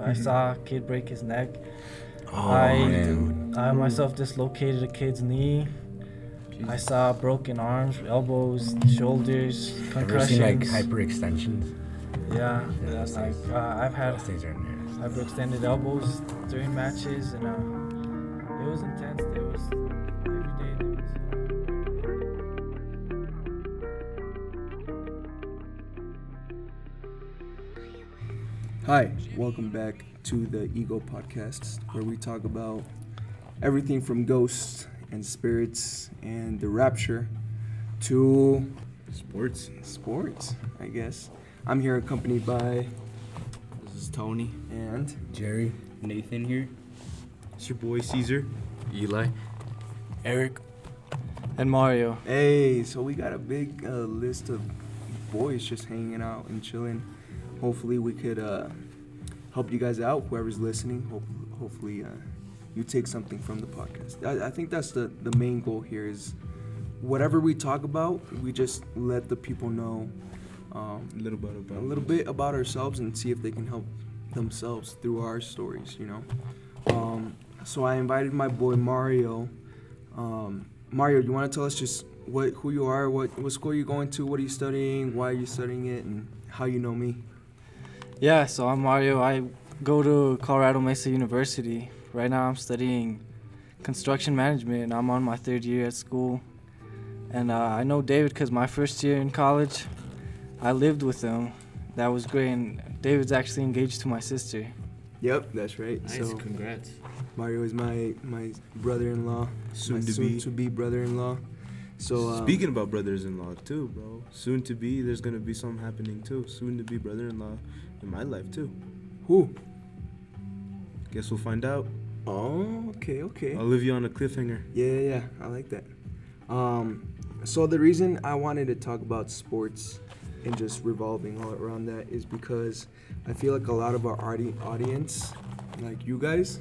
I Mhm. saw a kid break his neck. Oh, I man. I myself dislocated a kid's knee. I saw broken arms, elbows, shoulders, Ever concussions. seen like hyperextensions? yeah, Yeah, those like things- uh, I've had Those things are nasty. hyperextended elbows during matches, and uh, it was intense. It was Hi, welcome back to the Ego Podcast, where we talk about everything from ghosts and spirits and the rapture to Sports. sports, I guess. I'm here accompanied by This is Tony. and Jerry. Nathan here. It's your boy Caesar. Eli. Eric. and Mario. hey, so we got a big uh, list of boys just hanging out and chilling. Hopefully, we could uh, help you guys out, whoever's listening. Hope, hopefully, uh, you take something from the podcast. I, I think that's the, the main goal here is whatever we talk about, we just let the people know um, A little bit about a little bit about ourselves and see if they can help themselves through our stories, you know. Um, so I invited my boy Mario. Um, Mario, do you want to tell us just what who you are, what what school you're going to, what are you studying, why are you studying it, and how you know me? Yeah, so I'm Mario. I go to Colorado Mesa University. Right now, I'm studying construction management, and I'm on my third year at school. And uh, I know David because my first year in college, I lived with him. That was great. And David's actually engaged to my sister. Yep, that's right. Nice, So congrats. Mario is my my brother-in-law, Soon my to soon be. to be brother-in-law. So uh, Speaking about brothers-in-law too, bro. Soon to be, there's gonna be something happening too. Soon to be brother-in-law in my life too. who? Guess we'll find out. Oh, okay, okay. I'll leave you on a cliffhanger. Yeah, yeah, yeah. I like that. Um, so the reason I wanted to talk about sports and just revolving all around that is because I feel like a lot of our audi- audience, like you guys,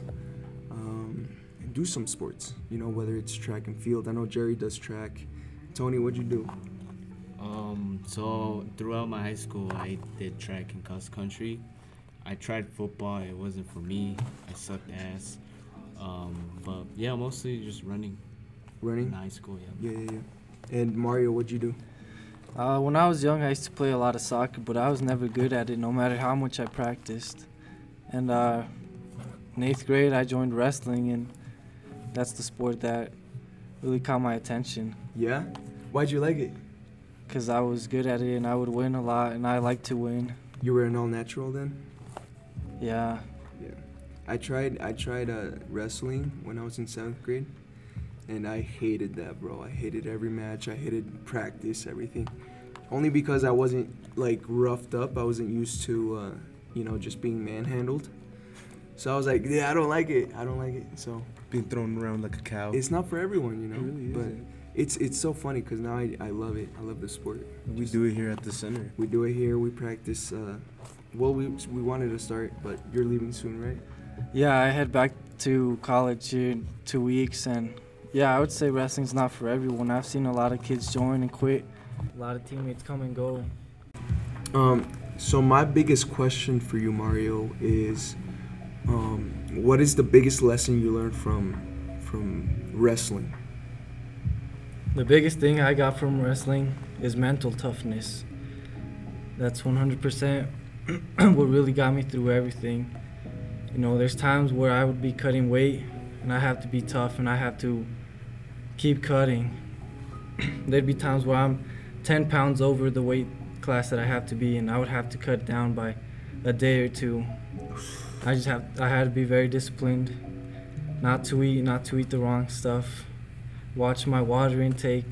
um, do some sports. You know, whether it's track and field. I know Jerry does track. Tony, what'd you do? Um, so throughout my high school, I did track and cross country. I tried football. It wasn't for me. I sucked ass. Um, but yeah, mostly just running in Running. high school. Yeah. Yeah, yeah, yeah. And Mario, what'd you do? Uh, when I was young, I used to play a lot of soccer, but I was never good at it, no matter how much I practiced. And uh, in eighth grade, I joined wrestling, and that's the sport that really caught my attention. Yeah. Why'd you like it? Because I was good at it and I would win a lot and I like to win. You were an all natural then. Yeah. Yeah, I tried. I tried uh, wrestling when I was in seventh grade, and I hated that, bro. I hated every match. I hated practice, everything. Only because I wasn't like roughed up. I wasn't used to, uh, you know, just being manhandled. So I was like, yeah, I don't like it. I don't like it. So Being thrown around like a cow. it's not for everyone, you know. It really but isn't. It's it's so funny because now I, I love it. I love the sport. we do it here at the center. We do it here. We practice. Uh, well, we we wanted to start, but you're leaving soon, right? Yeah, I head back to college here in two weeks and yeah, I would say wrestling's not for everyone. I've seen a lot of kids join and quit. A lot of teammates come and go. Um, so my biggest question for you, Mario, is um, what is the biggest lesson you learned from from wrestling? The biggest thing I got from wrestling is mental toughness. That's 100% what really got me through everything. You know, there's times where I would be cutting weight and I have to be tough and I have to keep cutting. There'd be times where I'm 10 pounds over the weight class that I have to be and I would have to cut down by a day or two. I just have I had to be very disciplined not to eat, not to eat the wrong stuff watch my water intake.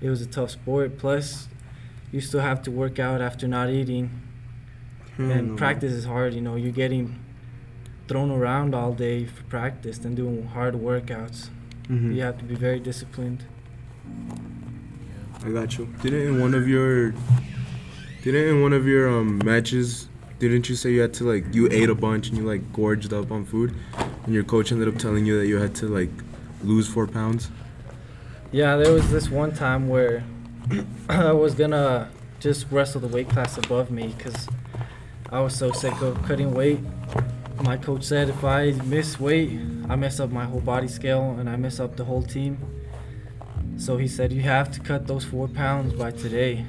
It was a tough sport. Plus, you still have to work out after not eating, and no. practice is hard. You know, you're getting thrown around all day for practice and doing hard workouts. Mhm. You have to be very disciplined. I got you. Didn't in one of your didn't in one of your um matches didn't you say you had to like you ate a bunch and you like gorged up on food and your coach ended up telling you that you had to like lose four pounds? Yeah, there was this one time where I was gonna just wrestle the weight class above me because I was so sick of cutting weight. My coach said if I miss weight, I mess up my whole body scale and I mess up the whole team. So he said you have to cut those four pounds by today.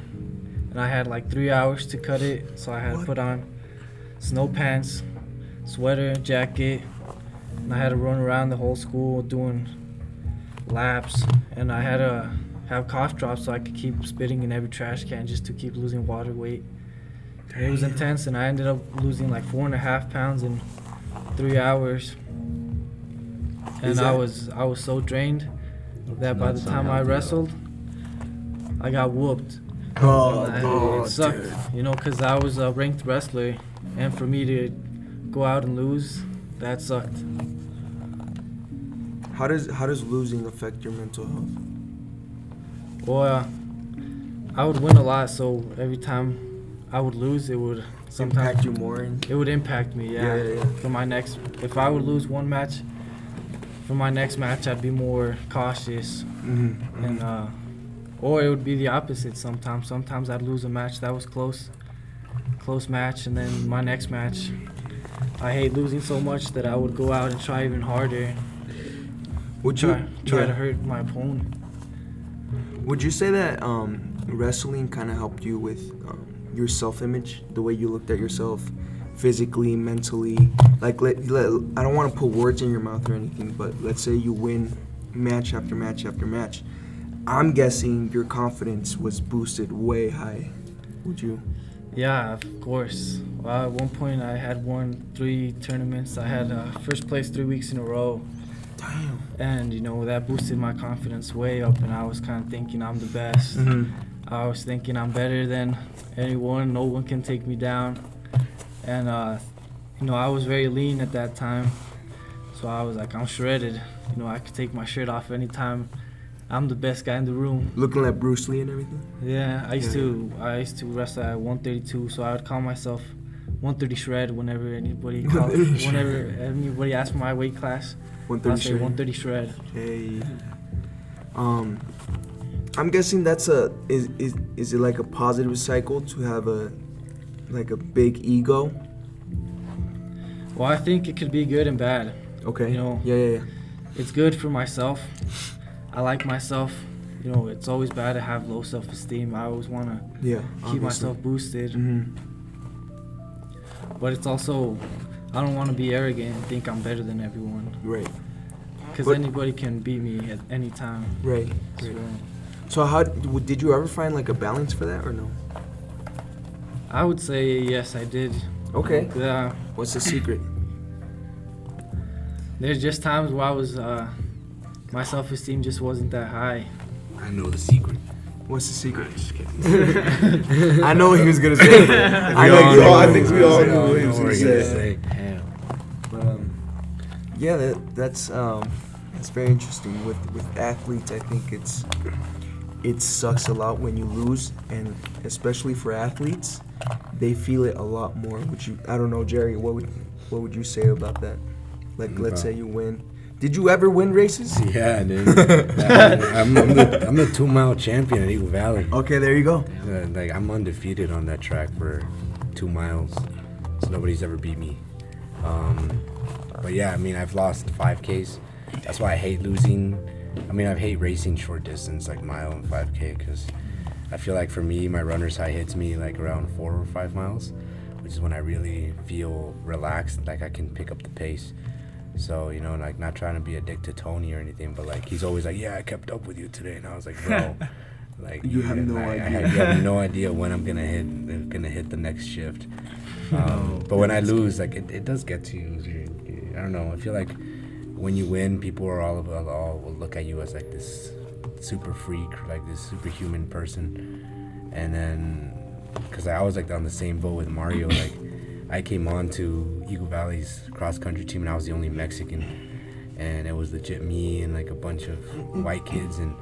And I had like three hours to cut it, so I had to put on snow pants, sweater, jacket, and I had to run around the whole school doing laps. And I had to have cough drops so I could keep spitting in every trash can just to keep losing water weight. And It was intense, and I ended up losing like four and a half pounds in three hours. And I was I was so drained that by the time I wrestled, I got whooped. Oh, And oh, it sucked, dude. you know, because I was a ranked wrestler, and for me to go out and lose, that sucked. How does how does losing affect your mental health? Well, uh, I would win a lot, so every time I would lose, it would sometimes Impact you more? It would impact me. Yeah. Yeah, yeah, yeah. For my next, if I would lose one match, for my next match, I'd be more cautious, mm-hmm. and uh, or it would be the opposite. Sometimes, sometimes I'd lose a match that was close, close match, and then my next match, I hate losing so much that I would go out and try even harder, would you try try to hurt my opponent. Would you say that um, wrestling kind of helped you with um, your self-image, the way you looked at yourself, physically, mentally? Like, let, let, I don't want to put words in your mouth or anything, but let's say you win match after match after match. I'm guessing your confidence was boosted way high. Would you? Yeah, of course. Well, at one point, I had won three tournaments. I had uh, first place three weeks in a row, Damn. and you know that boosted my confidence way up. And I was kind of thinking I'm the best. Mm-hmm. I was thinking I'm better than anyone. No one can take me down. And uh, you know, I was very lean at that time, so I was like, I'm shredded. You know, I could take my shirt off anytime. I'm the best guy in the room. Looking like Bruce Lee and everything. Yeah, I used Yeah. to I used to wrestle at 132, so I would call myself 130 shred whenever anybody called, whenever anybody asked for my weight class. I 130 say shred. 130 shred. Hey. Um, I'm guessing that's a is is is it like a positive cycle to have a like a big ego? Well, I think it could be good and bad. Okay. You know, Yeah, yeah, yeah. It's good for myself. I like myself. You know, it's always bad to have low self-esteem. I always want to Yeah. keep myself boosted, hmm but it's also I don't want to be arrogant and think I'm better than everyone Right. because anybody can beat me at any time. Right. So, right. So how did you ever find like a balance for that or no? I would say yes, I did. Okay. Yeah. What's the secret? There's just times where I was, uh, my self-esteem just wasn't that high. I know the secret. What's the secret? Just. I know what he was gonna say. I know all, I think we all knew what he was know gonna what you're say. Hell. But um, yeah, that, that's um, that's very interesting. With with athletes, I think it's it sucks a lot when you lose, and especially for athletes, they feel it a lot more. Would you? I don't know, Jerry. What would what would you say about that? Like, let's say you win. Did you ever win races? Yeah, dude. I'm, I'm the I'm the two mile champion at Eagle Valley. Okay, there you go. Uh, like I'm undefeated on that track for two miles, so nobody's ever beat me. Um, but yeah, I mean I've lost five Ks. That's why I hate losing. I mean I hate racing short distance like mile and five K because I feel like for me my runner's high hits me like around four or five miles, which is when I really feel relaxed, like I can pick up the pace. So you know, like not trying to be a dick to Tony or anything, but like he's always like, "Yeah, I kept up with you today," and I was like, "Bro, like You have no I, I idea. have, you have no idea when I'm gonna hit gonna hit the next shift." Um, but when I lose, like it, it does get to you. You- I don't know. I feel like when you win, people are all about all will look at you as like this super freak, like this superhuman person, and then because I was like on the same boat with Mario, like I came on to Eagle Valley's cross country team, and I was the only Mexican, and it was legit me and like a bunch of white kids, and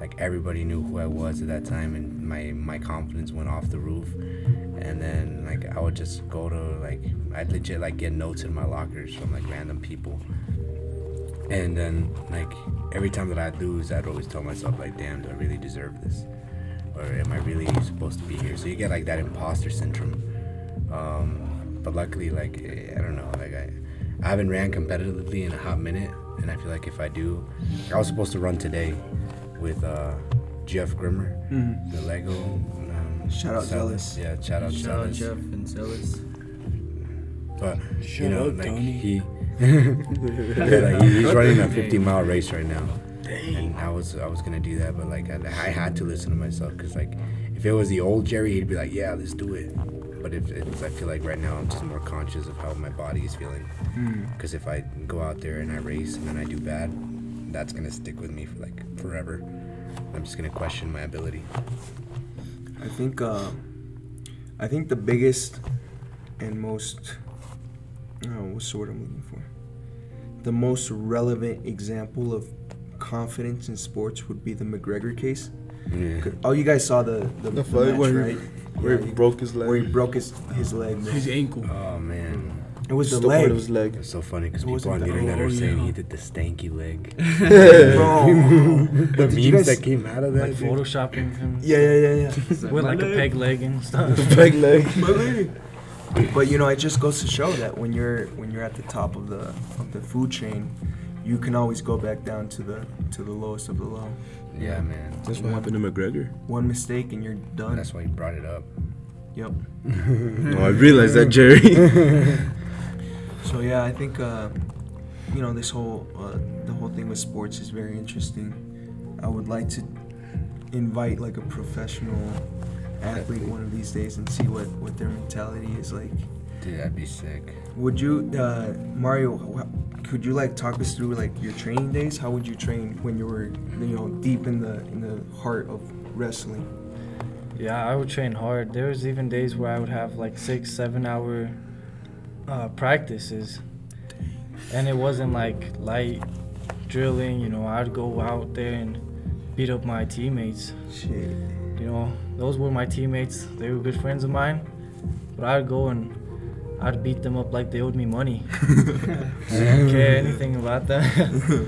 like everybody knew who I was at that time, and my my confidence went off the roof, and then like I would just go to like I'd legit like get notes in my lockers from like random people. And then, like, every time that I'd lose, I'd always tell myself, like, damn, do I really deserve this? Or am I really supposed to be here? So you get, like, that imposter syndrome. Um, but luckily, like eh, I don't know, like I, I haven't ran competitively in a hot minute, and I feel like if I do, I was supposed to run today with uh, Jeff Grimmer, Mhm. the Lego. Um, Shout out Zealous. Yeah, shout out Shout out Jeff and Zealous. But you Shout know, out like Tony. he. yeah, like he's running a 50 mile race right now, and I was I was gonna do that, but like I, I had to listen to myself because like if it was the old Jerry, he'd be like, yeah, let's do it. But if it's, I feel like right now I'm just more conscious of how my body is feeling. Mm. Because if I go out there and I race and then I do bad, that's gonna stick with me for like forever. I'm just gonna question my ability. I think uh, I think the biggest and most oh, what's the word I'm looking for? The most relevant example of confidence in sports would be the McGregor case. Yeah. Oh, you guys saw the the, The the fight match, right? Where Yeah, he broke his leg. where he broke his his leg. bro. His ankle. Oh man, It was the Just part leg. of his leg. it's so funny because people on wasn't the the- internet are oh, saying yeah. he did the stanky leg. Bro. the Did memes guys- that came out of that. Like dude. photoshopping him Yeah, yeah, yeah, yeah. with like a peg leg and stuff. The peg leg. But you know, it just goes to show that when you're when you're at the top of the of the food chain, you can always go back down to the to the lowest of the low. Yeah, man. That's what happened to McGregor. One mistake and you're done. That's why you brought it up. Yep. No, I realized that, Jerry. So yeah, I think uh, you know this whole uh, the whole thing with sports is very interesting. I would like to invite like a professional athlete one of these days and see what what their mentality is like. Dude, that'd be sick. Would you, uh, Mario? Could you like talk us through like your training days? How would you train when you were you know deep in the in the heart of wrestling? Yeah, I would train hard. There was even days where I would have like six, seven hour uh, practices, and it wasn't like light drilling. You know, I'd go out there and beat up my teammates. Shit. You know, those were my teammates. They were good friends of mine, but I'd go and I'd beat them up like they owed me money. I didn't care anything about that.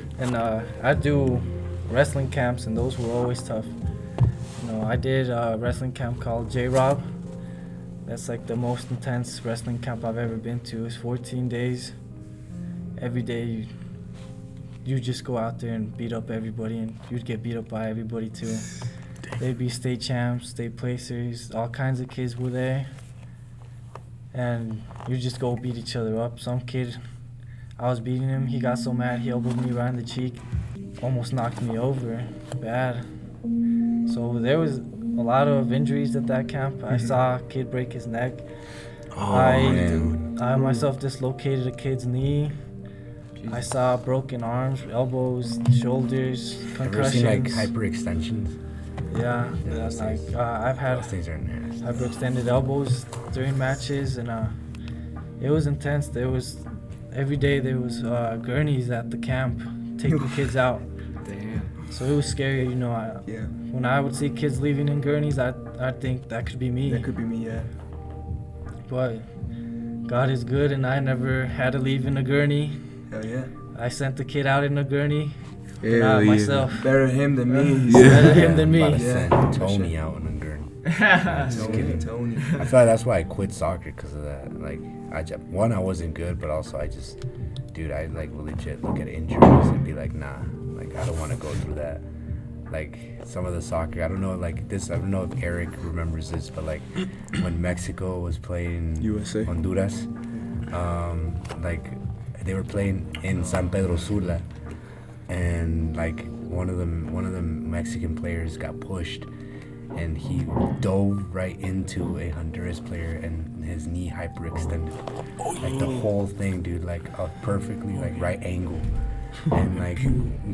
and uh, I'd do wrestling camps, and those were always tough. You know, I did a wrestling camp called J Rob. That's like the most intense wrestling camp I've ever been to. It's 14 days. Every day you you just go out there and beat up everybody, and you'd get beat up by everybody too. They'd be state champs, state placers, all kinds of kids were there. And you just go beat each other up. Some kid, I was beating him, he got so mad, he elbowed me right in the cheek, almost knocked me over. Bad. So there was a lot of injuries at that camp. I mm-hmm. saw a kid break his neck. Oh, I, man. I myself dislocated a kid's knee. I saw broken arms, elbows, shoulders, concussions. Ever seen like hyperextensions? Yeah, like uh, I've had Those things are nasty. hyperextended elbows during matches, and uh, it was intense. There was every day there was uh, gurneys at the camp taking kids out, Damn. so it was scary. You know, I, Yeah, when I would see kids leaving in gurneys, I I think that could be me. that could be me. Yeah. but God is good, and I never had to leave in a gurney. Hell yeah. I sent the kid out in a gurney, Hell not yeah. myself. Better him than me. Yeah. Better him than me. I'm about to Yeah, send Tony sure. out on a gurney. Tony, kidding. Tony. I feel like that's why I quit soccer because of that. Like, I just, one, I wasn't good, but also I just, dude, I like legit look at injuries and be like, nah, like I don't want to go through that. Like some of the soccer, I don't know, like this, I don't know if Eric remembers this, but like when Mexico was playing USA. Honduras, um, like they were playing in San Pedro Sula, and like one of them, one of the Mexican players got pushed, and he dove right into a Honduras player, and his knee hyperextended, like the whole thing, dude, like a perfectly like right angle. And like,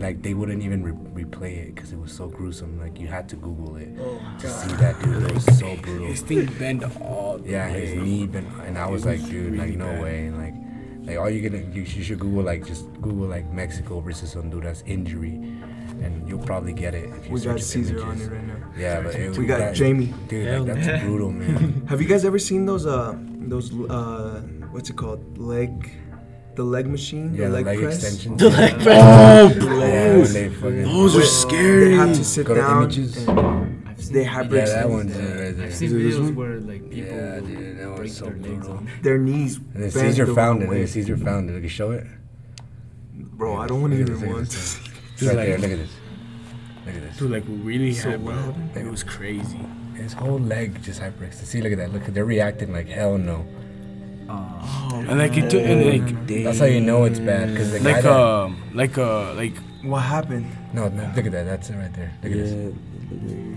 like they wouldn't even re- replay it because it was so gruesome. Like you had to Google it to see that, dude. It was so brutal. His thing bent all the Yeah, his knee bent and I was like, dude, like no way, like, like all you gonna, you, you should Google like just Google like Mexico versus Honduras injury, and you'll probably get it if you We search got Caesar on it right now. Yeah, but it, We got that- Jamie. Dude, Hell like, that's brutal, man. Have you guys ever seen those uh those uh what's it called leg the leg machine Yeah, the leg, press extensions. The leg yeah. press. The Yeah, leg when press. they fucking. Those are scary. They have to sit Go to down. Images. and- I've seen They videos. have Yeah, that in one's Yeah, right. I've seen Is it this videos one? where like people Yeah, dude, that break so their legs brutal. on. Their knees. And then Caesar the found it. Look way. Caesar found it. Look, show it. Bro, I don't want to even this, look at want this. It's right like- there. Look at this. Look at this. Dude, like really So had, what bro. happened? It was crazy. His whole leg just hyperextended. See, look at that. Look, they're reacting like hell no. And like it took, and like That's how you know it's bad. Cause the guy like that, um like uh like What happened? no, no, look at that. That's it right there. Look at this.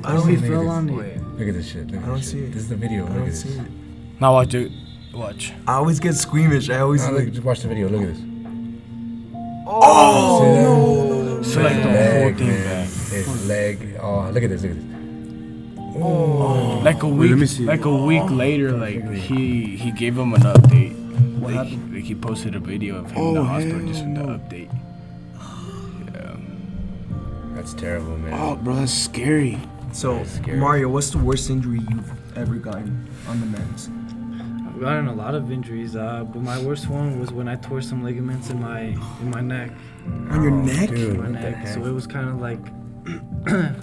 I don't he even. fell this. on it. Look at this shit. Look at I don't this see shit. it. This is the video. I Look don't this. see it. now watch it. Watch. I always get squeamish. I always No, look, like. just watch the video. Look at this. Oh See that? no, no, no, So like the whole leg, thing man. back. His leg. Oh, look at this. Look at this. Oh. Like a week, let me see. like a week oh. later, like he he gave him an update. What like, happened? like he posted a video of him in oh, the Oh, hospital just hell with the update. Yeah. That's terrible, man. Oh, bro, that's scary. So That's scary. Mario, what's the worst injury you've ever gotten on the men's? I've gotten a lot of injuries, uh, but my worst one was when I tore some ligaments in my in my neck. On your neck? Dude, my neck. So it was kind of like.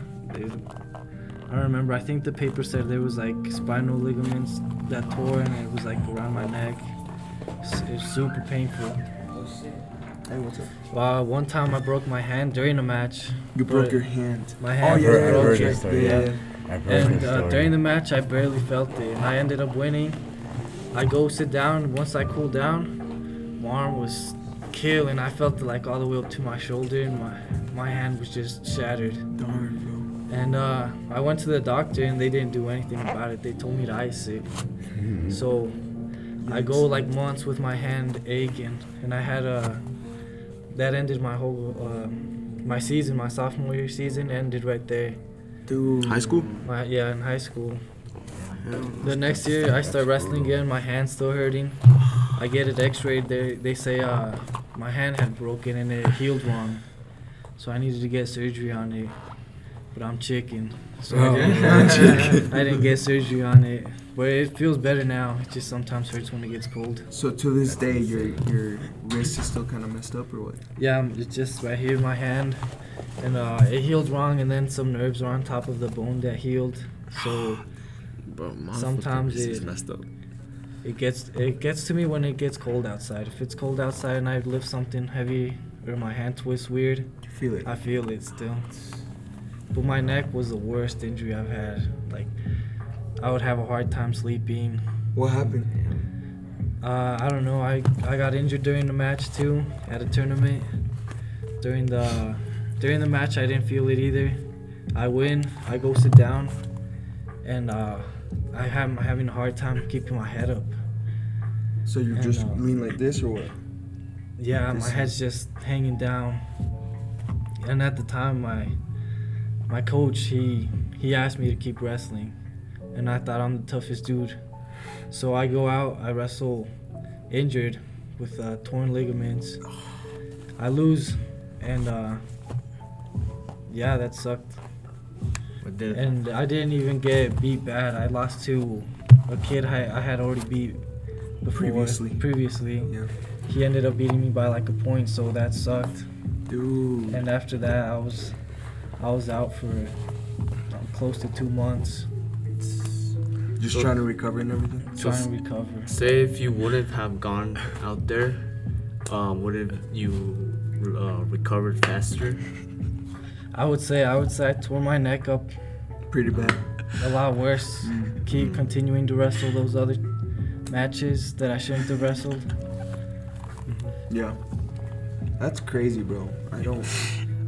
I don't remember. I think the paper said there was like spinal ligaments that tore, and it was like around my neck. It's, it's super painful. Hey, what's up? Uh, one time I broke my hand during a match. You broke your hand. My Oh hand yeah, was yeah, I've broken. heard yeah, story, yeah, yeah. yeah. I've heard And uh, story. during the match, I barely felt it, and I ended up winning. I go sit down. Once I cooled down, my arm was killing. I felt it like all the way up to my shoulder, and my my hand was just shattered. Darn, bro. And uh, I went to the doctor, and they didn't do anything about it. They told me to ice it. So I go like months with my hand aching, and I had a that ended my whole uh, my season, my sophomore year season ended right there. bro. Dude. High school? My yeah, in high school. The next year I start wrestling again. My hand's still hurting. I get it X-rayed. They they say uh, my hand had broken and it healed wrong, so I needed to get surgery on it. But I'm chicken, so I, Oh. didn't, I didn't get surgery on it. But it feels better now. It just sometimes hurts when it gets cold. So to this day, your your wrist is still kind of messed up, or what? Yeah, it's just right here in my hand, and uh, it healed wrong, and then some nerves are on top of the bone that healed. So Bro, my Sometimes fucking is it- messed up. it gets it gets to me when it gets cold outside. If it's cold outside and I lift something heavy or my hand twists weird, You feel it? I feel it still. But my neck was the worst injury I've had. Like I would have a hard time sleeping. What happened? Uh, I don't know. I I got injured during the match too at a tournament. During the during the match, I didn't feel it either. I win. I go sit down, and uh, I am having a hard time keeping my head up. So you're just uh, lean like this, or what? Yeah, my head's just hanging down. And at the time, my my coach he he asked me to keep wrestling, and I thought I'm the toughest dude. So I go out, I wrestle, injured, with uh, torn ligaments. I lose, and uh, yeah, that sucked. But the, And I didn't even get beat bad. I lost to a kid I, I had already beat before. Previously. Previously Yeah. he ended up beating me by like a point, so that sucked. Dude. And after that, I was I was out for uh, close to two months Just So- trying to recover and everything. So trying to recover. say if you wouldn't have gone out there, um, would have you uh, recovered faster? I would say I would say I tore my neck up Pretty bad. a lot worse. Mm. Keep continuing to wrestle those other matches that I shouldn't have wrestled. Yeah. That's crazy, bro. I don't.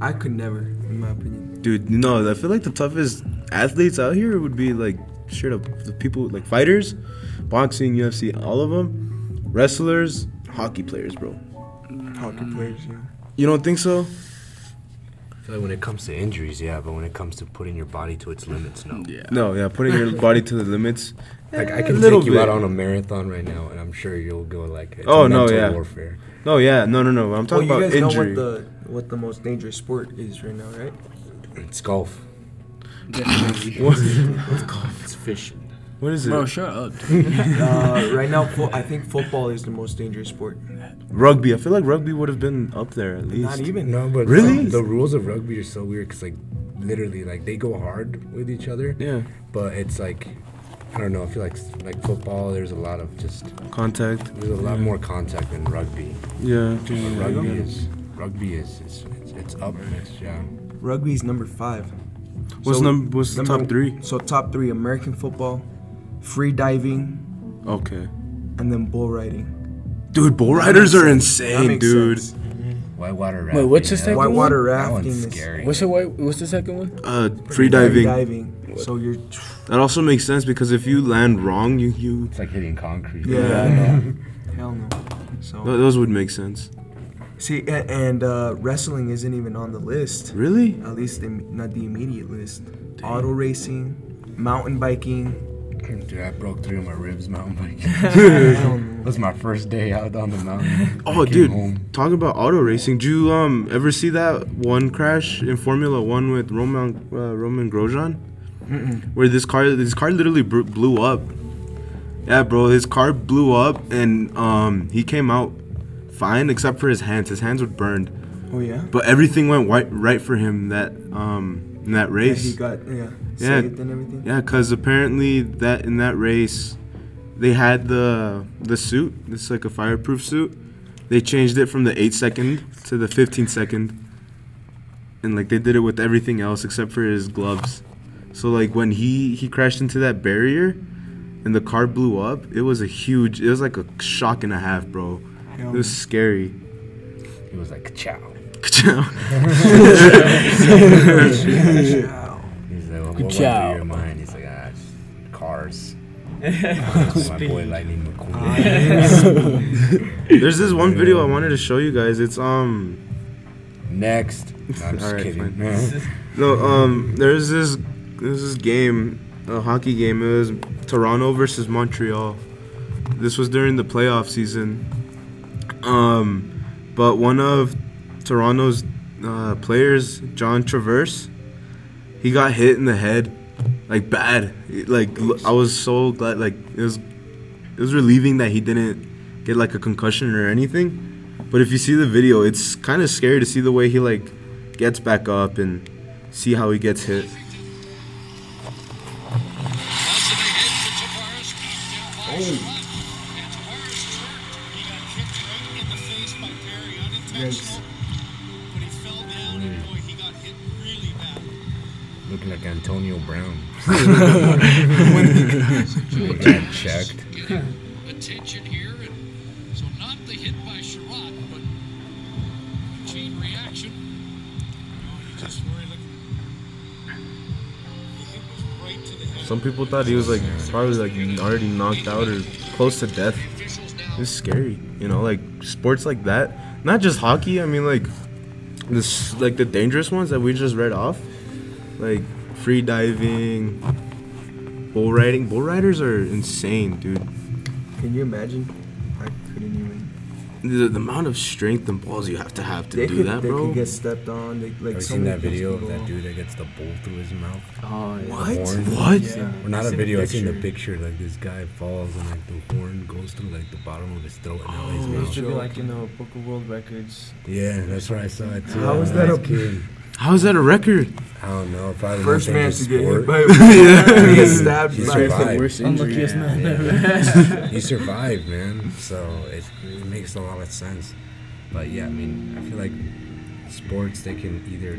I could never, in my opinion. Dude, no, I feel like the toughest athletes out here would be like straight up the people like fighters, boxing, UFC, all of them, wrestlers, hockey players, bro. Hockey players, yeah. You don't think so? I feel like when it comes to injuries, yeah, but when it comes to putting your body to its limits, no. Yeah. No, yeah, putting your body to the limits. Like I Eh, can take you bit. out on a marathon right now, and I'm sure you'll go like. It's Oh, a no, mental yeah. Warfare. No, yeah, no, no, no. I'm talking Well, talking you about guys injury. know what the what the most dangerous sport is right now, right? It's golf. what, It's fishing. what is it? Bro, shut up. dude. uh, right now, fo- I think football is the most dangerous sport. Rugby. I feel like rugby would have been up there at least. Not even. No, but Really? the rules of rugby are so weird because like literally like they go hard with each other, Yeah. but it's like I don't know. I feel like like football. There's a lot of just Contact. there's a lot more contact than rugby. Yeah. But rugby is rugby is it's, it's, it's up next. Yeah. Rugby's number five. What's So, number? What's the number- top three? So top three: American football, free diving, Okay. and then bull riding. Dude, bull riders are That insane, makes dude. sense. Whitewater rafting. Wait, what's the yeah, second Whitewater That rafting one's is scary. What's the white? What's the second one? Uh, free Free diving. diving. So you're. That also makes sense because if you land wrong, you you It's like hitting concrete. Yeah. Hell no. So th- those would make sense. see, a- and uh, wrestling isn't even on the list. Really? At least the, not the immediate list. Auto racing, mountain biking. Dude, I broke three of my ribs mountain biking. Hell. That's my first day out on the mountain. Oh, dude, home. talk about auto racing. Do you um ever see that one crash in Formula One with Roman uh, Roman Grosjean, where this car this car literally blew up. Yeah, bro, his car blew up and um he came out fine except for his hands. His hands were burned, Oh yeah. but everything went right right for him that um in that Yeah, race. he got yeah, Yeah. saved and everything. Yeah, cause apparently that in that race, they had the the suit. It's like a fireproof suit. They changed it from the eight second to the fifteen second, and like they did it with everything else except for his gloves. So like when he he crashed into that barrier, and the car blew up, it was a huge. It was like a shock and a half, bro. It was scary. It was like, ciao. no. He's like, what went through Ciao. your mind? He's like, ah, just cars. my boy Lightning McQueen. There's this one video I wanted to show you guys. It's um Next. No, I'm just Alright, kidding. No, um, there's this there's this game, a hockey game. It was Toronto versus Montreal. This was during the playoff season. Um, but one of Toronto's uh, players, John Tavares, he got hit in the head, like bad. Like I was so glad. Like it was, it was relieving that he didn't get like a concussion or anything. But if you see the video, it's kind of scary to see the way he like gets back up and see how he gets hit. Yikes. Antonio Brown. he got checked. attention here, and so not the hit by Chiarot, but chain reaction. You know, he just really looked. The hit was right to the head. Some people thought he was like probably like already knocked out or close to death. It's scary, you know, like sports like that. Not just hockey. I mean, like this, like the dangerous ones that we just read off, like free diving, bull riding. Bull riders are insane, dude. Can you imagine? I couldn't even. The, the amount of strength and balls you have to have to They do could, that, they bro. could get stepped on. They, like Have you seen that video of that dude that gets the bull through his mouth? Oh, yeah. What? What? Yeah. Or not I a seen the video, I seen the picture. picture. Like this guy falls and like the horn goes through like the bottom of his throat and out his oh, It mouth. should be like in the Book of World Records. Yeah, that's where I saw it too. How is I that was a- kid. How is that a record? I don't know. Probably First not man dangerous to get hit sport. by to get stabbed He by survived. Worst injury. Unluckiest man ever. Yeah. he survived, man. So it, it makes a lot of sense. But yeah, I mean, I feel like sports they can either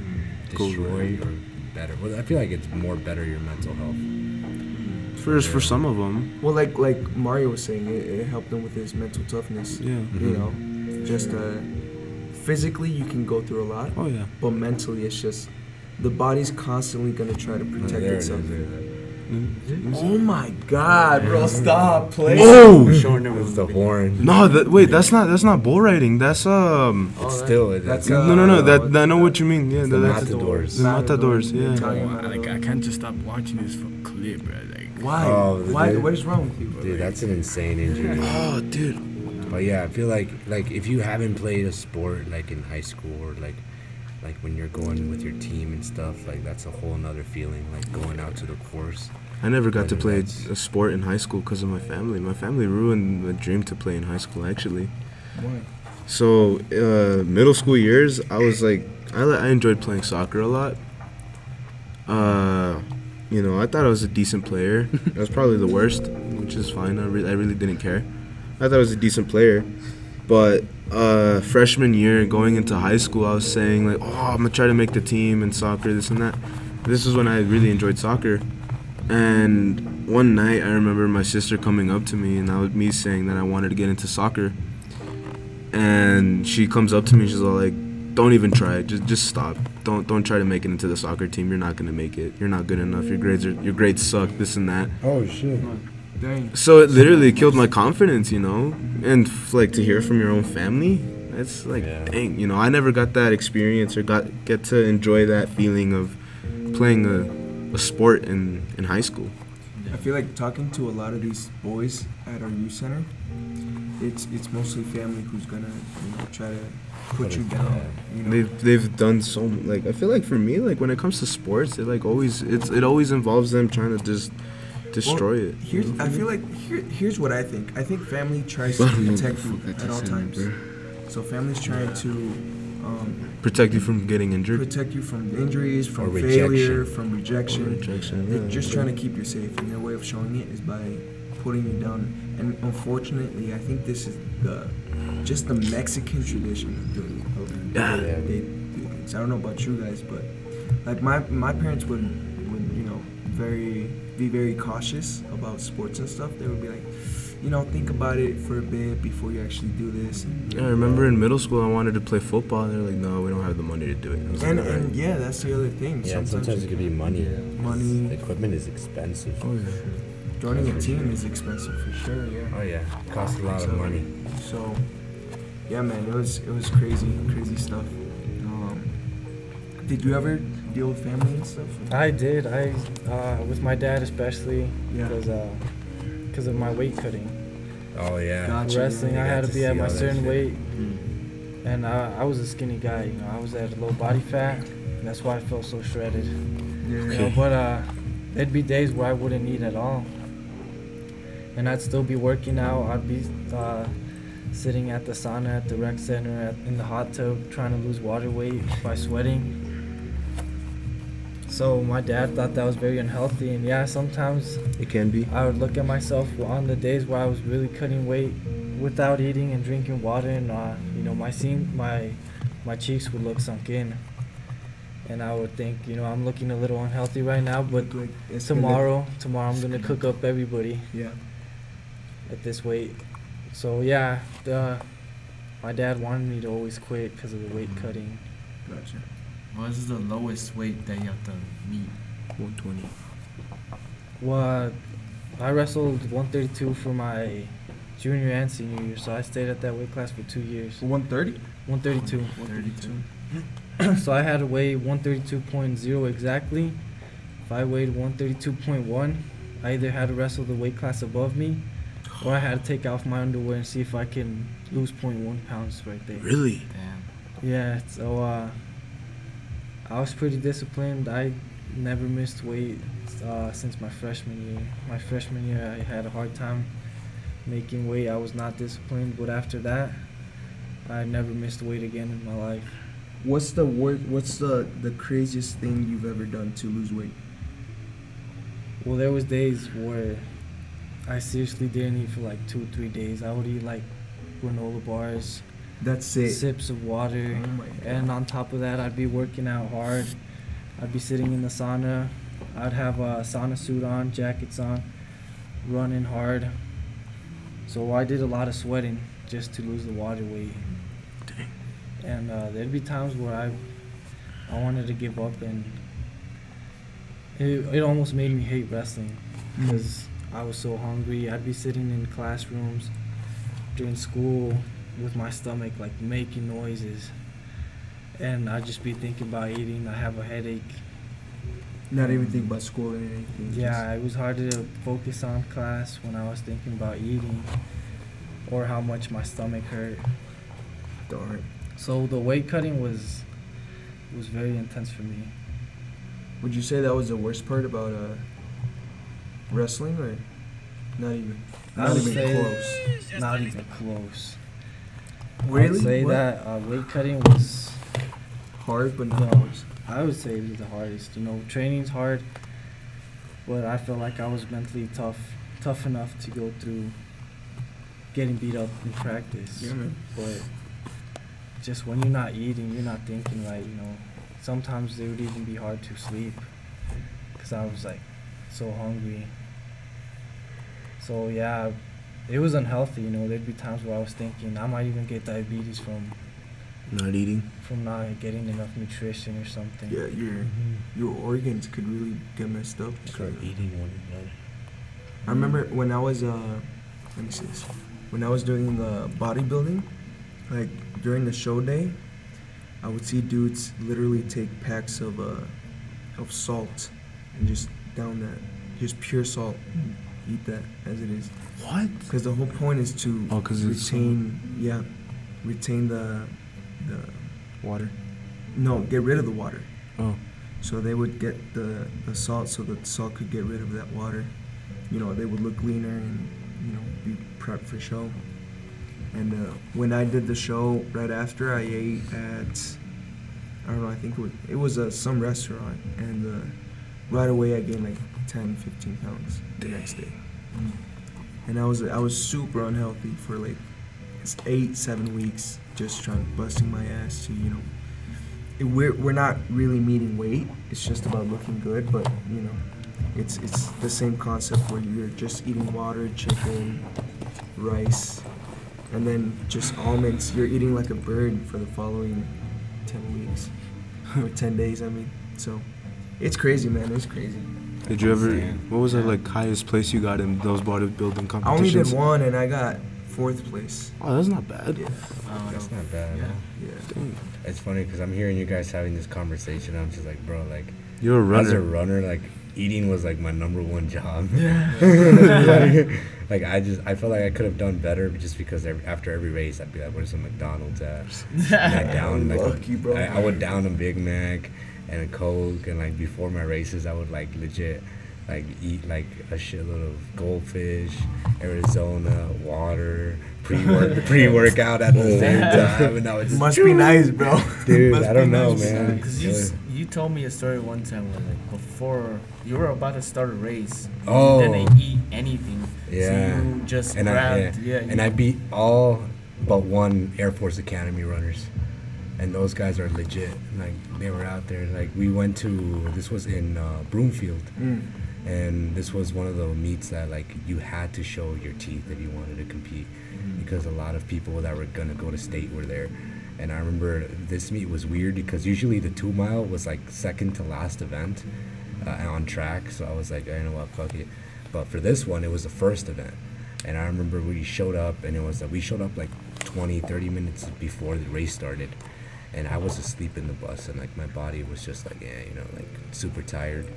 destroy or better. Well, I feel like it's more better your mental health. For for some of them, Well, like like Mario was saying, it, it helped him with his mental toughness. yeah. You know, just uh, physically you can go through a lot, Oh yeah. but mentally it's just the body's constantly gonna try to Oh, protect there itself. there it is. Oh my God, bro! Stop playing. Oh Showing them It's the horn. no! That, wait, that's not that's not bull riding. That's um. Oh, It's still it- that's, it's- no, no, no. uh, That, that I know what you mean. Yeah, It's the that's matadors. The matadors, yeah. Italian I, like, I can't just stop watching this clip, bro. Like, Why? Oh, Why? dude- What is wrong with you, bro? Dude, that's an insane injury. Oh, dude. But yeah, I feel like like if you haven't played a sport like in high school or like like when you're going with your team and stuff, like that's a whole nother feeling. Like going out to the course. I never got to play a sport in high school because of my family. My family ruined the dream to play in high school, actually. Why? So, uh, middle school years, I was like, I, I enjoyed playing soccer a lot. Uh, you know, I thought I was a decent player. I was probably the worst, which is fine. I, re- I really didn't care. I thought I was a decent player, but uh, freshman year going into high school, I was saying like, oh, I'm gonna try to make the team in soccer, this and that. This is when I really enjoyed soccer, and one night I remember my sister coming up to me and I was me saying that I wanted to get into soccer, and she comes up to me, she's all like, don't even try it. Just just stop. Don't don't try to make it into the soccer team. You're not gonna make it. You're not good enough. Your grades are your grades suck. This and that. Oh shit. Dang. So it literally killed my confidence, you know. And f- like to hear from your own family, it's like Yeah. dang, you know. I never got that experience or got get to enjoy that feeling of playing a, a sport in in high school. I feel like talking to a lot of these boys at our youth center, it's it's mostly family who's gonna you know try to put you down. You know. They've they've done so m- like I feel like for me like when it comes to sports, it like always it's it always involves them trying to just destroy it. Here's I feel like here, here's what I think. I think family tries to protect you at all times. So family's trying to um, Protect you from getting injured. protect you from injuries, from Or failure, rejection. from rejection. Rejection. They're yeah. just trying to keep you safe, and their way of showing it is by putting you down. And unfortunately, I think this is the just the Mexican tradition of doing of Yeah. they do things. I don't know about you guys, but like my my parents would would you know very be very cautious about sports and stuff. They would be like, you know, think about it for a bit before you actually do this. And, Yeah, I remember in middle school I wanted to play football. and They're like, no, we don't have the money to do it. I was like, and, "Alright." and yeah, that's the other thing. Yeah, and sometimes it could be money. Money. Equipment is expensive. Oh, yeah. joining a team is expensive for sure. Yeah. Oh yeah, it costs a lot of money. So, yeah, man, it was it was crazy, crazy stuff. Um, did you ever deal with family and stuff? I did. I uh, with my dad especially Yeah. because uh, because of my weight cutting. Oh yeah. Gotcha. Wrestling, I had to to be at my all that certain shit. weight, and uh, I was a skinny guy. You know, I was at low body fat. And that's why I felt so shredded. Yeah. You know, but uh, there'd be days where I wouldn't eat at all, and I'd still be working out. I'd be uh, sitting at the sauna at the rec center at, in the hot tub trying to lose water weight by sweating. So my dad thought that was very unhealthy, and yeah, sometimes It can be. I would look at myself on the days where I was really cutting weight without eating and drinking water, and uh, you know my seam, my my cheeks would look sunk in, and I would think, you know, I'm looking a little unhealthy right now, but it's gonna- tomorrow, tomorrow I'm gonna cook up everybody Yeah. at this weight. So yeah, the, my dad wanted me to always quit because of the weight cutting. Gotcha. What is the lowest weight that you have to meet? 120. Well, I wrestled 132 for my junior and senior year, so I stayed at that weight class for two years. 130? 132. 132. so I had to weigh 132.0 exactly. If I weighed 132.1, I either had to wrestle the weight class above me, or I had to take off my underwear and see if I can lose 0.1 pounds right there. Really? Damn. Yeah, so uh, I was pretty disciplined. I never missed weight uh, since my freshman year. My freshman year, I had a hard time making weight. I was not disciplined, but after that, I never missed weight again in my life. What's the wor- What's the the craziest thing you've ever done to lose weight? Well, there was days where I seriously didn't eat for like two, or three days. I would eat like granola bars, That's it. sips of water, Oh and on top of that, I'd be working out hard. I'd be sitting in the sauna. I'd have a sauna suit on, jackets on, running hard. So I did a lot of sweating just to lose the water weight. Dang. And uh, there'd be times where I, I wanted to give up, and it, it almost made me hate wrestling because I was so hungry. I'd be sitting in classrooms during school with my stomach like making noises, and I'd just be thinking about eating. I have a headache. Not even think about school or anything. Yeah, it was hard to focus on class when I was thinking about eating or how much my stomach hurt. Darn. So the weight cutting was was very intense for me. Would you say that was the worst part about uh, wrestling, or not even? Not even close. Not even close. Really? I'd say What? that uh, weight cutting was Hard, but not No. I would say it was the hardest. You know, training's hard, but I felt like I was mentally tough, tough enough to go through getting beat up in practice. Yeah, man. But just when you're not eating, you're not thinking right. You know, sometimes it would even be hard to sleep because I was like so hungry. So yeah, it was unhealthy. You know, there'd be times where I was thinking I might even get diabetes from Not eating. from not getting enough nutrition or something. Yeah, your your organs could really get messed up. Start eating one another. I remember when I was uh, let me see this. When I was doing the bodybuilding, like during the show day, I would see dudes literally take packs of uh, of salt and just down that, just pure salt, and eat that as it is. What? Because the whole point is to Oh, 'cause retain, yeah, retain the the Water. no, get rid of the water. Oh. So they would get the, the salt so that the salt could get rid of that water. You know, they would look leaner and, you know, be prepped for show. And uh, when I did the show right after, I ate at, I don't know, I think it was, it was uh, some restaurant. And uh, right away I gained like 10, 15 pounds the next day. And I was, I was super unhealthy for like eight, seven weeks, just trying, busting my ass to, you know, it, we're we're not really meeting weight. It's just about looking good, but you know, it's it's the same concept where you're just eating water, chicken, rice, and then just almonds. You're eating like a bird for the following ten weeks or ten days. I mean, so it's crazy, man. It's crazy. Did you ever? What was the like highest place you got in those bodybuilding competitions? I only did one, and I got fourth place. Oh, that's not bad. Yeah, oh, That's not bad. Yeah. yeah. Dang. It's funny because I'm hearing you guys having this conversation. I'm just like, bro, like, You're a runner. as a runner. runner, like, eating was like my number one job. like, like, I just, I felt like I could have done better just because every, after every race, I'd be like, where's some McDonald's at? And I down, like, Lucky, bro. I, I would down a Big Mac and a Coke, and like before my races, I would like legit. Like eat like a shitload of goldfish, Arizona water, pre pre workout at the same time, and I would just Must be nice, bro. Dude, Must I don't know, nice. man. Because you, s- you told me a story one time where like before you were about to start a race, Oh. you didn't eat anything. Yeah. So you just and I grabbed, yeah, yeah. and you- I beat all but one Air Force Academy runners, and those guys are legit. Like they were out there. Like we went to this was in uh, Broomfield, Mm. and this was one of the meets that like you had to show your teeth if you wanted to compete, because a lot of people that were gonna go to state were there. And I remember this meet was weird because usually the two mile was like second to last event uh, on track. So I was like, I know what, fuck it. But for this one, it was the first event. And I remember we showed up, and it was like we showed up like 20, 30 minutes before the race started. And I was asleep in the bus, and like my body was just like, yeah, you know, like super tired.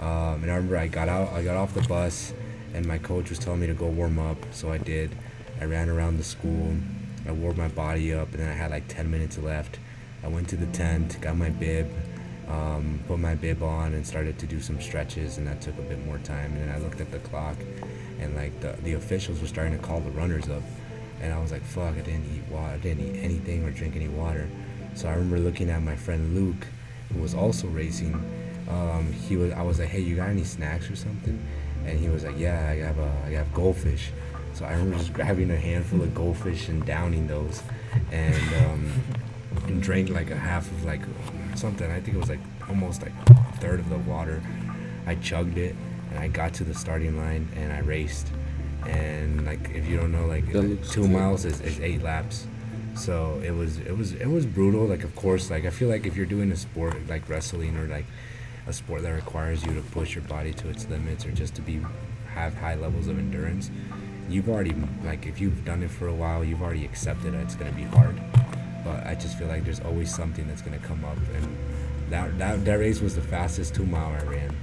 Um, and I remember I got out, I got off the bus, and my coach was telling me to go warm up, so I did. I ran around the school, I warmed my body up, and then I had like 10 minutes left. I went to the tent, got my bib, um, put my bib on, and started to do some stretches, and that took a bit more time. And then I looked at the clock, and like the, the officials were starting to call the runners up, and I was like, fuck, I didn't eat water, I didn't eat anything or drink any water. So I remember looking at my friend Luke, who was also racing. Um, he was, I was like, hey, you got any snacks or something? And he was like, yeah, I have a, I have goldfish. So I remember just grabbing a handful of goldfish and downing those, and um, and drank like a half of like something. I think it was like almost like a third of the water. I chugged it, and I got to the starting line, and I raced. And like, if you don't know, like two miles is, is eight laps. So it was it was it was brutal. Like of course, like I feel like if you're doing a sport like wrestling or like a sport that requires you to push your body to its limits or just to be have high levels of endurance, you've already like if you've done it for a while, you've already accepted that it's gonna be hard. But I just feel like there's always something that's gonna come up, and that that, that race was the fastest two mile I ran.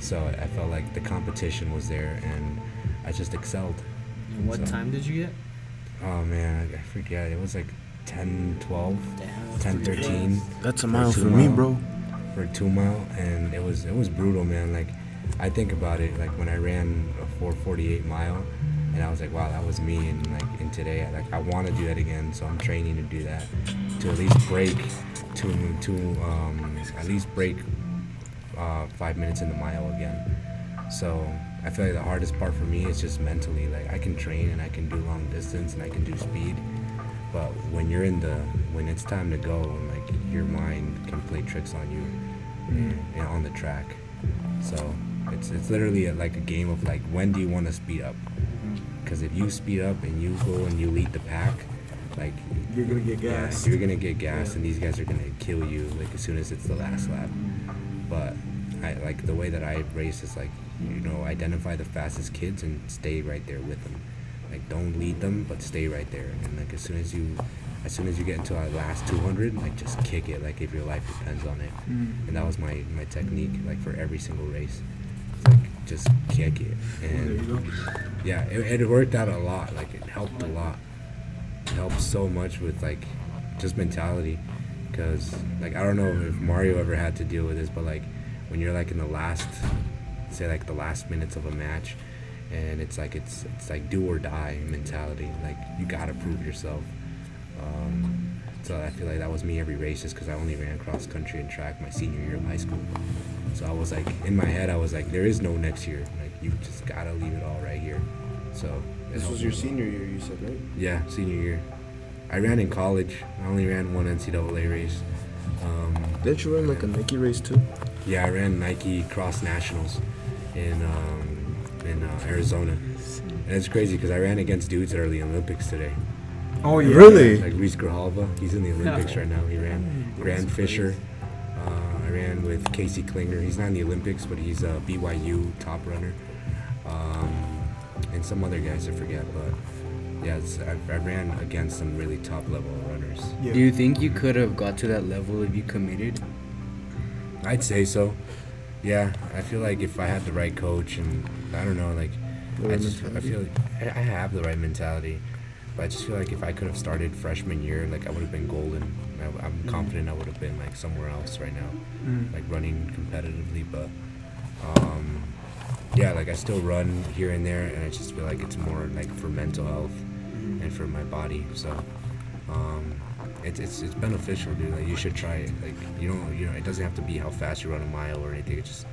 So I felt like the competition was there, and I just excelled. And what So- time did you get? Oh man, I I forget. It was like 10, 12, Damn, 10, 13 That's a mile two for me, mile. bro. for a two mile, and it was it was brutal, man. Like I think about it, like when I ran a 448 mile, and I was like, wow, that was me. And like in today, I, like I want to do that again, so I'm training to do that, to at least break to to um, at least break uh, five minutes in the mile again. So I feel like the hardest part for me is just mentally. Like I can train and I can do long distance and I can do speed, but when you're in the when it's time to go, like your mind can play tricks on you and, and on the track. So it's it's literally a, like a game of like when do you want to speed up? Mm-hmm. Because if you speed up and you go and you lead the pack, like You're gonna get yeah, gassed. you're gonna get gassed, Yeah. and these guys are gonna kill you like as soon as it's the last lap. But I like the way that I race is like you know identify the fastest kids and stay right there with them. Like don't lead them, but stay right there. And like as soon as you, as soon as you get into our last 200, like just kick it like if your life depends on it. Mm. And that was my my technique like for every single race. Like just kick it There you and go. yeah, it, it worked out a lot. Like it helped a lot. It helped so much with like just mentality, because like I don't know if Mario ever had to deal with this, but like when you're like in the last, say like the last minutes of a match, and it's like it's it's like do or die mentality. Like you gotta prove yourself. Um, so I feel like that was me every race, just because I only ran cross country and track my senior year of high school. So I was like, in my head, I was like, there is no next year. Like, you just gotta leave it all right here. So This was your senior year, you said, right? Yeah, senior year. I ran in college. I only ran one NCAA race. Um, Didn't you run like a Nike race too? yeah, I ran Nike Cross Nationals in um, in uh, Arizona, and it's crazy because I ran against dudes that are in the Olympics today. Oh yeah. Really? Like Luis Grijalva, he's in the Olympics right now. He ran Grant Fisher. Uh, I ran with Casey Clinger. He's not in the Olympics, but he's a BYU top runner. Um, and some other guys I forget, but yeah, I, I ran against some really top level runners. Yeah. Do you think you could have got to that level if you committed? I'd say so. Yeah, I feel like if I had the right coach and I don't know, like I just I feel like I have the right mentality, but I just feel like if I could have started freshman year, like I would have been golden. I, I'm confident I would have been like somewhere else right now, Mm. like running competitively. But um, yeah, like I still run here and there, and I just feel like it's more like for mental health and for my body. So um, it's it's it's beneficial, dude. Like you should try it. Like you don't you know it doesn't have to be how fast you run a mile or anything. It just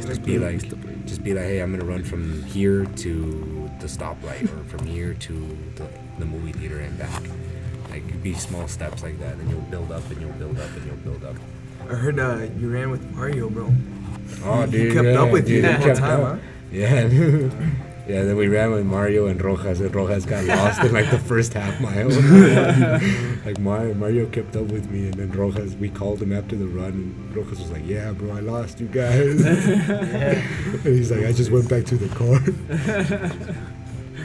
just be like just be like hey I'm gonna run from here to the stoplight or from here to the, the movie theater and back. Like be small steps like that, and you'll build up and you'll build up and you'll build up. I heard uh, you ran with Mario, bro. Oh, He dude, kept yeah, up with you dude, the he whole time, up. huh? Yeah. yeah, then we ran with Mario and Rojas, and Rojas got lost in like the first half mile. like Mario, Mario kept up with me, and then Rojas, we called him after the run, and Rojas was like, "Yeah, bro, I lost you guys." and he's like, "I just went back to the car."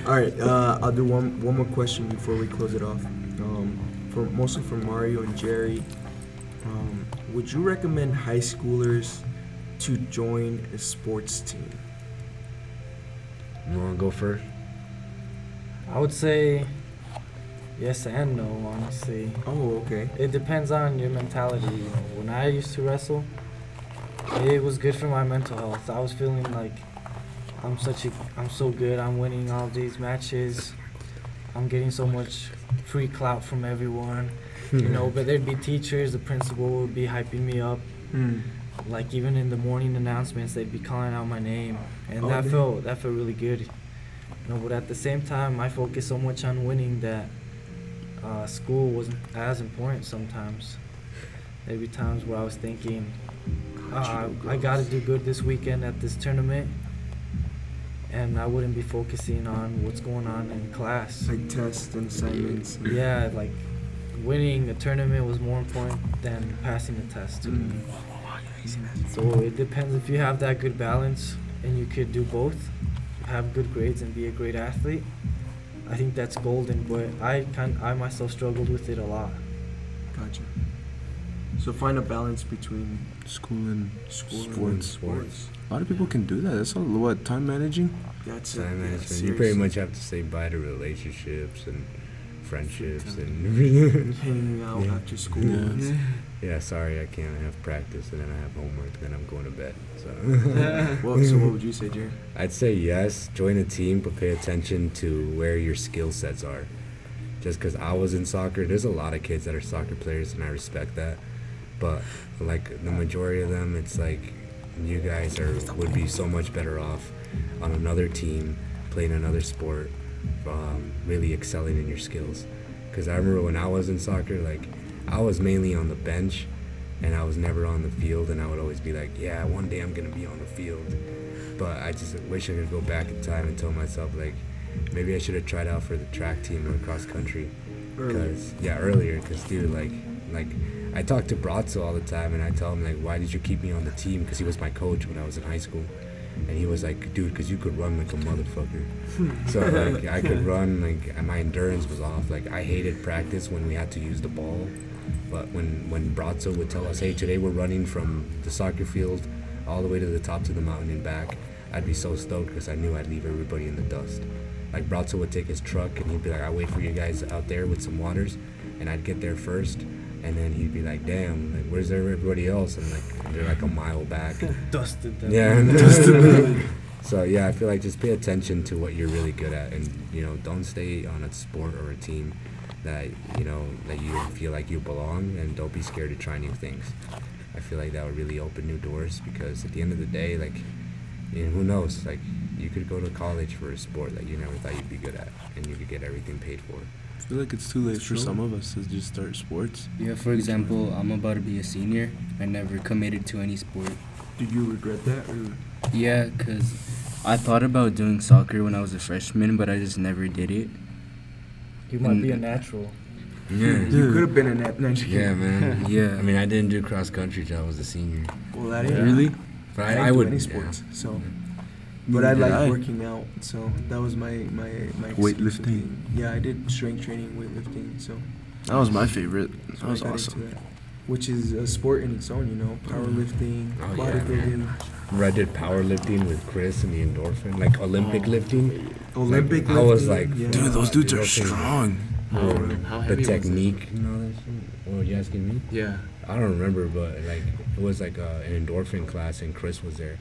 All right, uh, I'll do one one more question before we close it off. Um, for mostly for Mario and Jerry, um, would you recommend high schoolers to join a sports team? You want to go first? I would say yes and no, honestly. Oh, okay. It depends on your mentality. You know, when I used to wrestle, it was good for my mental health. I was feeling like I'm such a, I'm so good. I'm winning all these matches. I'm getting so much free clout from everyone. You know, but there'd be teachers, the principal would be hyping me up. Mm. Like even in the morning announcements, they'd be calling out my name, and Oh, that damn. felt that felt really good. You know, but at the same time, I focused so much on winning that uh, school wasn't as important sometimes. There'd be times where I was thinking, uh, I, got to do good this weekend at this tournament, and I wouldn't be focusing on what's going on in class. Like tests and assignments. Yeah, like winning a tournament was more important than passing the test to me. So it depends if you have that good balance and you could do both, have good grades and be a great athlete. I think that's golden, but I can I myself struggled with it a lot. Gotcha. So find a balance between School and school Sports. and sports. a lot of people can do that. That's all what time managing. That's Time it. yeah, you pretty much have to say bye to relationships and friendships and. hanging out Yeah. after school. Yeah. Yeah, sorry, I can't. I have practice and then I have homework. And then I'm going to bed. So. Well, so what would you say, Jerry? I'd say yes, join a team, but pay attention to where your skill sets are. Just because I was in soccer, there's a lot of kids that are soccer players, and I respect that. but like the majority of them, it's like you guys are would be so much better off on another team, playing another sport, um, really excelling in your skills. Because I remember when I was in soccer, like I was mainly on the bench, and I was never on the field, and I would always be like, yeah, one day I'm gonna be on the field. But I just wish I could go back in time and tell myself like, maybe I should have tried out for the track team or cross country. Cause yeah, earlier. Cause dude, like, like I talk to Brazzo all the time, and I tell him like, why did you keep me on the team? Cause he was my coach when I was in high school, and he was like, dude, cause you could run like a motherfucker. so like I could run, like and my endurance was off. Like I hated practice when we had to use the ball, but when when Brazzo would tell us, hey, today we're running from the soccer field all the way to the top to the mountain and back, I'd be so stoked because I knew I'd leave everybody in the dust. Like Brazzo would take his truck and he'd be like, "I wait for you guys out there with some waters," and I'd get there first, and then he'd be like, "Damn, like where's everybody else?" And like they're like a mile back. Dusted them. Yeah. so yeah, I feel like just pay attention to what you're really good at, and you know, don't stay on a sport or a team that you know that you feel like you belong, and don't be scared to try new things. I feel like that would really open new doors because at the end of the day, like, you know, who knows? Like, you could go to college for a sport that you never thought you'd be good at, and you could get everything paid for. I feel like it's too late for some of us to just start sports. Yeah, for example, I'm about to be a senior. I never committed to any sport. Did you regret that? Or? Yeah, because I thought about doing soccer when I was a freshman, but I just never did it. You might be a Mm. natural. Yeah. You could have been in that. No, I'm just kidding. Yeah, man. Yeah. I mean, I didn't do cross country till I was a senior. Well, that Yeah. Really? But I, I, didn't I do would. any yeah. sports, so. Neither But I did like working out, so that was my my my Weightlifting. Yeah, I did strength training, weightlifting, so. That was my favorite. so That was awesome. that, which is a sport in its own, you know, powerlifting, Oh, yeah, bodybuilding, I did powerlifting with Chris and the endorphin, like Olympic lifting. Olympic lifting. I was like, yeah. Dude, those dudes are strong. How, how the technique and all. Were you asking me? Yeah. I don't remember, but like it was like uh, an endorphin class, and Chris was there,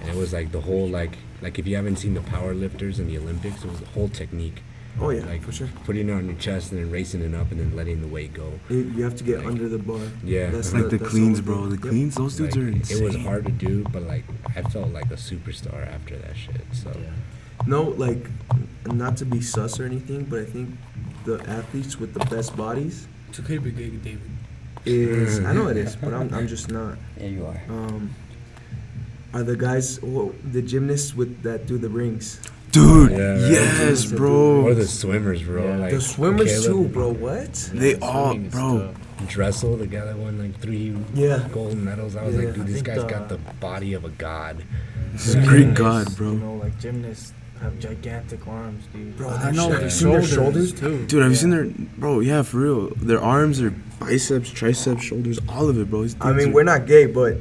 and it was like the whole like like if you haven't seen the power lifters in the Olympics, it was the whole technique, Oh yeah, like for sure. putting it on your chest and then racing it up and then letting the weight go. You, you have to get Like- under the bar. Yeah, That's Like the that's cleans, whole bro. thing. The Yep. cleans, those dudes Like, are insane. It was hard to do, but like I felt like a superstar after that shit. So No, like, not to be sus or anything, but I think the athletes with the best bodies It's okay to be gay, David. is I know it is, but I'm I'm just not. Yeah, you are. Um, are the guys who, the gymnasts with that do the rings? Dude, Yeah, right. yes, bro. or the swimmers, bro. Yeah. Like the swimmers Caeleb too, bro. What? They Yeah, all, bro. tough. Dressel, the guy that won like three Yeah. gold medals. I was Yeah, like, dude, I this guy's the- got uh, the body of a god. He's a great god, bro. You know, like gymnasts have gigantic arms, dude. Bro, I know sh- their you seen their shoulders, shoulders? too. Dude, have you seen their bro? Yeah, for real. Their arms, their biceps, triceps, shoulders, all of it, bro. I mean, are- we're not gay, but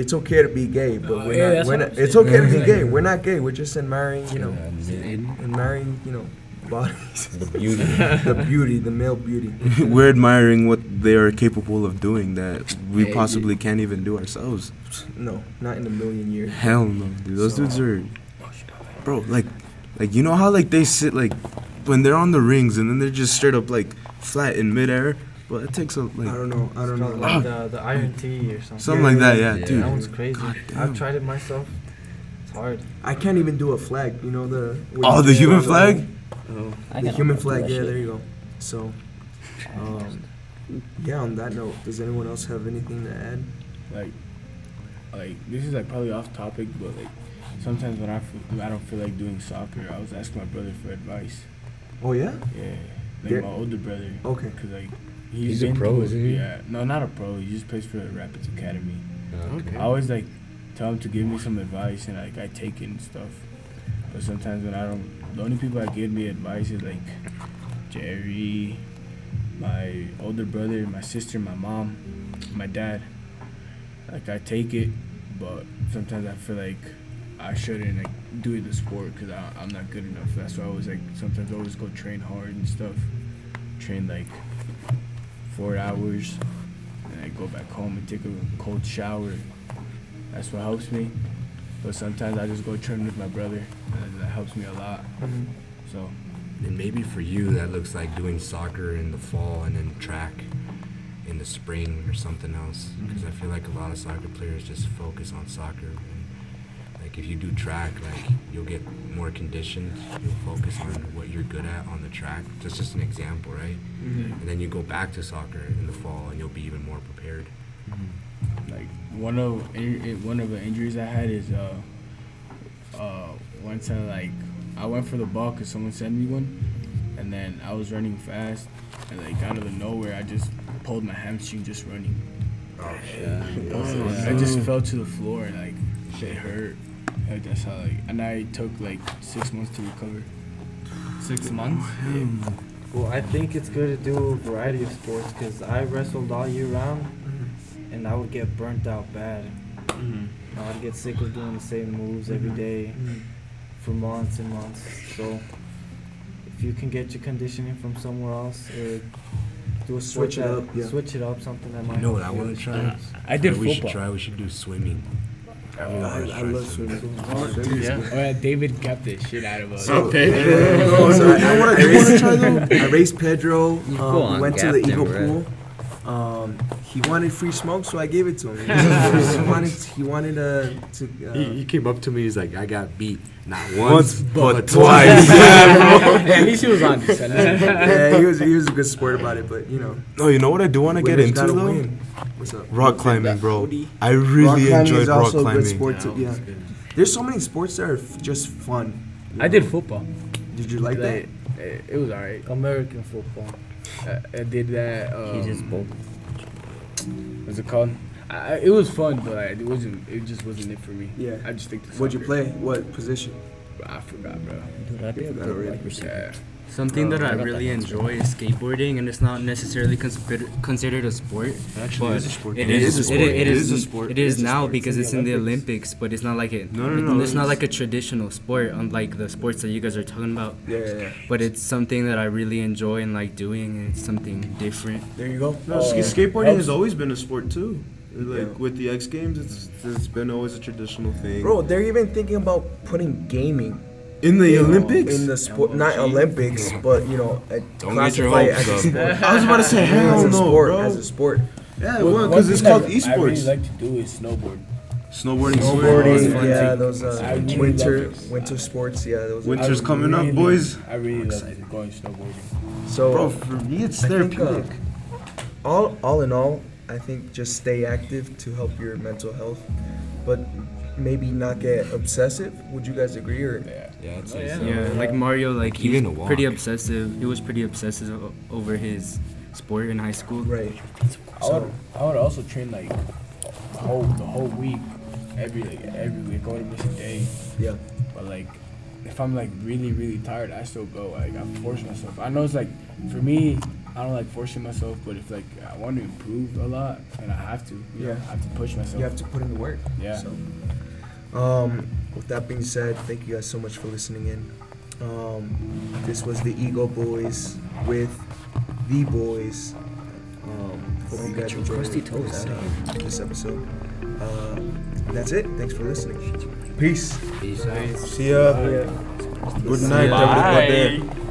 it's okay to be gay. But Uh, we're yeah, not. We're not it's okay to be gay. We're not gay. We're just admiring, you know, And admiring, you know, bodies, the beauty. the beauty, the male beauty. we're admiring what they are capable of doing that we Hey, possibly can't even do ourselves. No, not in a million years. Hell no, dude. Those So- dudes are, bro. Like, like you know how like they sit like when they're on the rings and then they're just straight up like flat in midair. But it takes a I like don't know. I don't know. like the, the Iron T or something. something like that. Yeah, Yeah. dude. That one's crazy. I've tried it myself. It's hard. I can't even do a flag. You know the. Oh, you the human on flag? Oh. The human flag. Yeah, there you go. So, um, yeah. On that note, does anyone else have anything to add? like like this is like probably off topic but like sometimes when I feel, I don't feel like doing soccer I was asking my brother for advice Oh yeah. yeah like Yeah. my older brother Okay. cause like He's a pro, isn't he? yeah no not a pro he just plays for the Rapids Academy Okay. I always like tell him to give me some advice and like I take it and stuff but sometimes when I don't the only people that give me advice is like Jerry my older brother my sister my mom my dad like I take it, but sometimes I feel like I shouldn't like do it the sport because I'm not good enough. That's why I always like sometimes I always go train hard and stuff. Train like four hours, and I go back home and take a cold shower. That's what helps me. But sometimes I just go train with my brother, and that helps me a lot. Mm-hmm. So And maybe for you, that looks like doing soccer in the fall and then track in the spring or something else. Because I feel like a lot of soccer players just focus on soccer. Like if you do track, like you'll get more conditioned. You'll focus on what you're good at on the track. That's just an example, right? And then you go back to soccer in the fall, and you'll be even more prepared. like one of one of the injuries I had is uh uh one time like I went for the ball because someone sent me one, and then I was running fast, and like out of the nowhere I just pulled my hamstring just running. Oh Yeah, I just fell to the floor and like it hurt. Like, that's how like and I took like six months to recover. Six months. Well, I think it's good to do a variety of sports because I wrestled all year round, mm-hmm. and I would get burnt out bad. Mm-hmm. I'd get sick of doing the same moves every mm-hmm. day mm-hmm. for months and months. So, if you can get your conditioning from somewhere else, or do a sport Switch it that- up, yeah. switch it up, something that might. You know what I you want to try? sports. I did we should try. We should do swimming. I really I, wanna I love swimming. swimming. Yeah. Oh yeah, David kept the shit out of us. So, no, so I, you know I do want to try though? I raced Pedro. Um, go we on, went to the Captain, Eagle bro. Pool. Um, he wanted free smoke, so I gave it to him. he wanted, he wanted uh, to. Uh, He, he came up to me. He's like, "I got beat not Once, once, but but twice. twice." At least he was honest. Yeah, he was he was a good sport about it, but you know, No, you know what I do want to get into gotta though? win. What's up? Rock climbing, bro. I rock really climbing enjoyed is rock also a good climbing. sport too. Yeah, there's so many sports that are f- just fun. you I did football. Did you like that? Like, it, it was alright. American football. I, I did that. Um, He just both. What's it called? I, I- it was fun, but like, it wasn't. It just wasn't it for me. Yeah. I just think. What'd you play? What position? I forgot, bro. Dude, I did forgot both already. wide receiver. Yeah. Something that uh, I I really enjoy is skateboarding, and it's not necessarily considered considered a sport. Actually, it is a sport. It It is. is a sport. it It is. is a sport. It It is is a now because It's it's in in the the Olympics, but it's not like it. No, no, no, It's not like a traditional sport, unlike the sports that you guys are talking about. Yeah, yeah, yeah. But it's something that I really enjoy and like doing, and it's something different. There you go. No, Oh, skateboarding has always been a sport too. Like Yeah. with the X Games, it's it's been always a traditional thing. Bro, they're even thinking about putting gaming in the in- Olympics. in the sport, not Olympics, but you know, Don't get your classify hopes as a up. sport. I was about to say, as hell a no, sport, bro. as a sport. yeah, well, because it's thing called that I really like to do is snowboard. Snowboarding, Snowboarding, swimming. fun yeah, those uh, really winter love it. winter sports, yeah, those. Winter- Are, Winter's I coming up, boys. I really love going snowboarding. so, Bro, for me, it's I think, uh, therapeutic. all all in all, I think just stay active to help your mental health, but maybe not get obsessive. Would you guys agree? Or Yeah. Yeah, it's Yeah, like Mario, like he Even was pretty obsessive. He was pretty obsessive over his sport in high school. right? I would, I would also train like the whole the whole week, every like every week. I wouldn't miss a day. Yeah. But like, if I'm like really really tired, I still go. Like I force myself. I know it's like for me, I don't like forcing myself. But if like I want to improve a lot, then I have to. You know, Yeah. I have to push myself. You have to put in the work. Yeah. So, um, with that being said, thank you guys so much for listening in. Um, this was the Ego Boys with the boys. Um, hope you guys enjoyed this, uh, this episode. Uh, that's it. Thanks for listening. Peace. Peace out. See ya. Good night, everybody.